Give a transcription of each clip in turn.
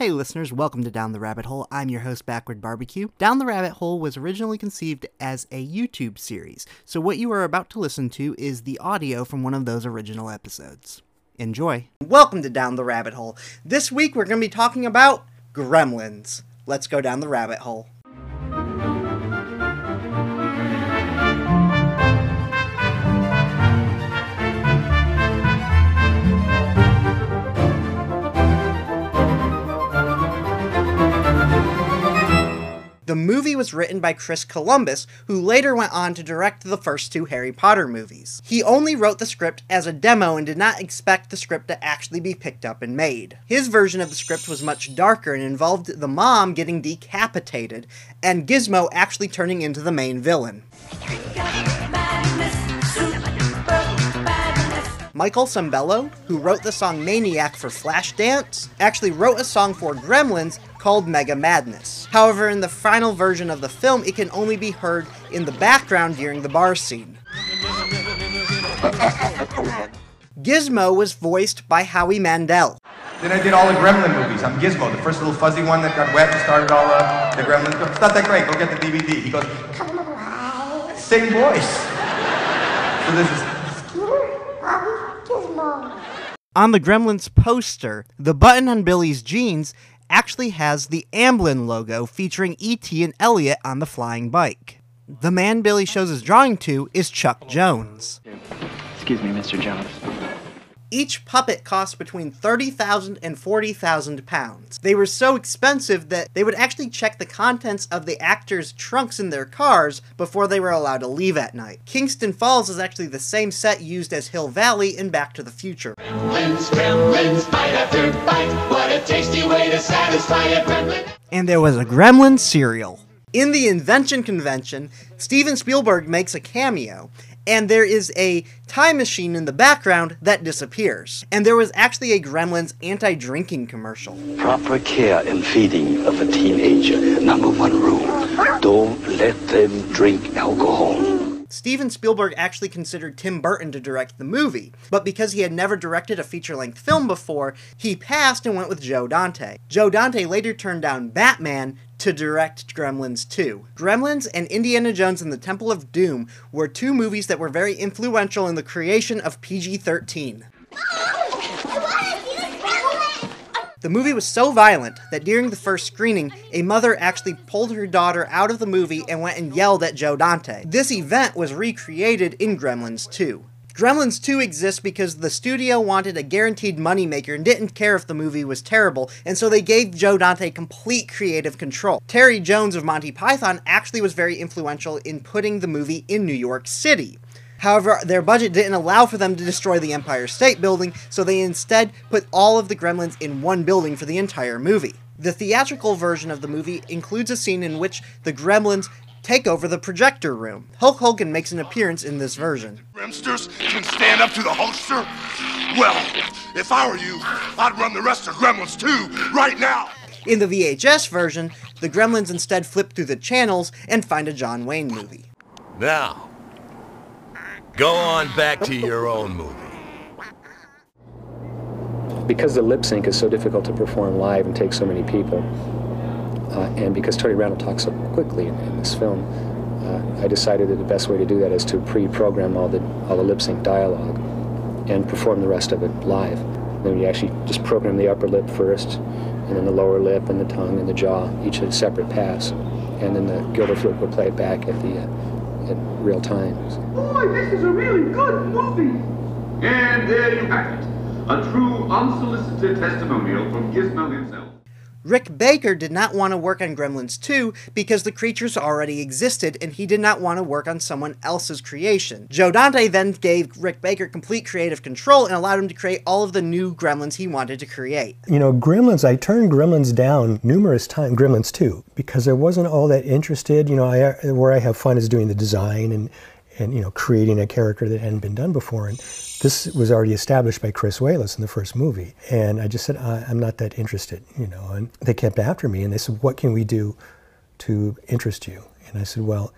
Hey listeners, welcome to Down the Rabbit Hole. I'm your host, Backward Barbecue. Down the Rabbit Hole was originally conceived as a YouTube series, so what you are about to listen to is the audio from one of those original episodes. Enjoy. Welcome to Down the Rabbit Hole. This week we're going to be talking about gremlins. Let's go down the rabbit hole. The movie was written by Chris Columbus, who later went on to direct the first two Harry Potter movies. He only wrote the script as a demo and did not expect the script to actually be picked up and made. His version of the script was much darker and involved the mom getting decapitated, and Gizmo actually turning into the main villain. Michael Sembello, who wrote the song Maniac for Flashdance, actually wrote a song for Gremlins called Mega Madness. However, in the final version of the film, it can only be heard in the background during the bar scene. Gizmo was voiced by Howie Mandel. Then I did all the Gremlin movies. I'm Gizmo, the first little fuzzy one that got wet and started all uh, the Gremlins. It's not that great. Go get the DVD. He goes, come around. same voice. So this is On the Gremlins poster, the button on Billy's jeans actually has the Amblin logo featuring E.T. and Elliott on the flying bike. The man Billy shows his drawing to is Chuck Jones. Excuse me, Mr. Jones. Each puppet cost between 30,000 and 40,000 pounds. They were so expensive that they would actually check the contents of the actors' trunks in their cars before they were allowed to leave at night. Kingston Falls is actually the same set used as Hill Valley in Back to the Future. Gremlins, gremlins, bite after bite. What a tasty way to satisfy a gremlin. And there was a Gremlin cereal. In the Invention Convention, Steven Spielberg makes a cameo, and there is a time machine in the background that disappears. And there was actually a Gremlins anti drinking commercial. Proper care and feeding of a teenager. Number one rule don't let them drink alcohol. Steven Spielberg actually considered Tim Burton to direct the movie, but because he had never directed a feature length film before, he passed and went with Joe Dante. Joe Dante later turned down Batman to direct Gremlins 2. Gremlins and Indiana Jones and the Temple of Doom were two movies that were very influential in the creation of PG 13. The movie was so violent that during the first screening, a mother actually pulled her daughter out of the movie and went and yelled at Joe Dante. This event was recreated in Gremlins 2. Gremlins 2 exists because the studio wanted a guaranteed moneymaker and didn't care if the movie was terrible, and so they gave Joe Dante complete creative control. Terry Jones of Monty Python actually was very influential in putting the movie in New York City. However, their budget didn't allow for them to destroy the Empire State Building, so they instead put all of the gremlins in one building for the entire movie. The theatrical version of the movie includes a scene in which the gremlins take over the projector room. Hulk Hogan makes an appearance in this version. Gremsters can stand up to the Hulkster? Well, if I were you, I'd run the rest of Gremlins 2, right now. In the VHS version, the gremlins instead flip through the channels and find a John Wayne movie. Now, go on back to your own movie. Because the lip sync is so difficult to perform live and takes so many people, and because Tony Randall talks so quickly in, in this film, uh, I decided that the best way to do that is to pre-program all the all the lip sync dialogue and perform the rest of it live. Then you actually just program the upper lip first, and then the lower lip and the tongue and the jaw, each a separate pass, and then the Gilder flute will play it back at the uh, at real time. Boy, this is a really good movie. And there you have it. A true unsolicited testimonial from Gizmo himself. Rick Baker did not want to work on Gremlins 2 because the creatures already existed and he did not want to work on someone else's creation. Joe Dante then gave Rick Baker complete creative control and allowed him to create all of the new Gremlins he wanted to create. You know, Gremlins, I turned Gremlins down numerous times, Gremlins 2, because I wasn't all that interested. You know, I, where I have fun is doing the design and, and, you know, creating a character that hadn't been done before. And this was already established by Chris Walas in the first movie. And I just said, I, I'm not that interested, you know. And they kept after me and they said, What can we do to interest you? And I said, Well,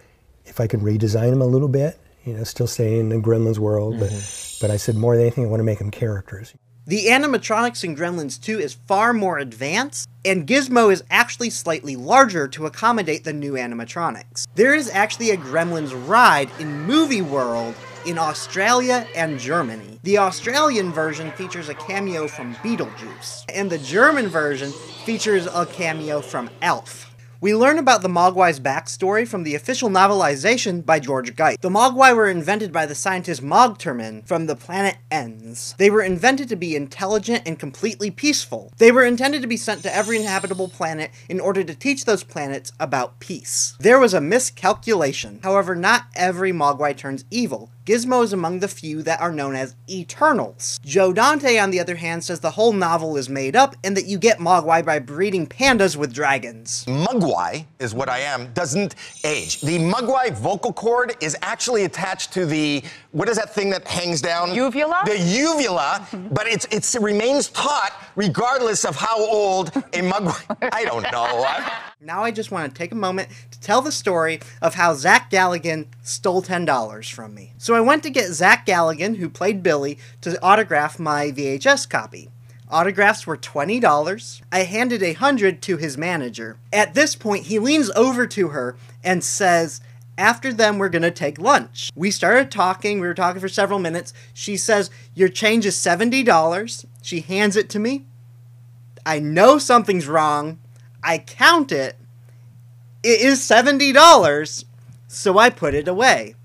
if I can redesign them a little bit, you know, still stay in the Gremlins world, but, mm-hmm. but I said, more than anything, I want to make them characters. The animatronics in Gremlins 2 is far more advanced, and Gizmo is actually slightly larger to accommodate the new animatronics. There is actually a Gremlins ride in Movie World in Australia and Germany. The Australian version features a cameo from Beetlejuice, and the German version features a cameo from Elf. We learn about the Mogwai's backstory from the official novelization by George Gipe. The Mogwai were invented by the scientist Mogturmen from the planet Ynnis. They were invented to be intelligent and completely peaceful. They were intended to be sent to every inhabitable planet in order to teach those planets about peace. There was a miscalculation. However, not every Mogwai turns evil. Gizmo is among the few that are known as Eternals. Joe Dante, on the other hand, says the whole novel is made up and that you get Mogwai by breeding pandas with dragons. Mogwai is what I am, doesn't age. The Mogwai vocal cord is actually attached to the, what is that thing that hangs down? Uvula? The uvula, but it's, it's, it remains taut regardless of how old a Mogwai, I don't know. Now I just want to take a moment to tell the story of how Zach Galligan stole $10 from me. So I went to get Zach Galligan, who played Billy, to autograph my VHS copy. Autographs were $20. I handed a hundred to his manager. At this point, he leans over to her and says, after them, we're gonna take lunch. We started talking, we were talking for several minutes. She says, Your change is $70. She hands it to me. I know something's wrong. I count it. It is $70, so I put it away.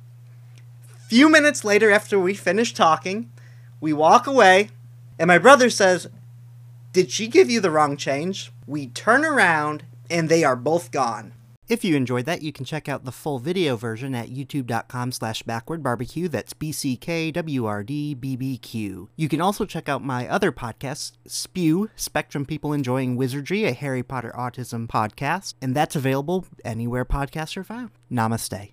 Few minutes later, after we finish talking, we walk away, and my brother says, Did she give you the wrong change? We turn around, and they are both gone. If you enjoyed that, you can check out the full video version at youtube.com slash backwardbarbecue. That's B-C-K-W-R-D-B-B-Q. You can also check out my other podcasts, Spew, Spectrum People Enjoying Wizardry, a Harry Potter Autism podcast, and that's available anywhere podcasts are found. Namaste.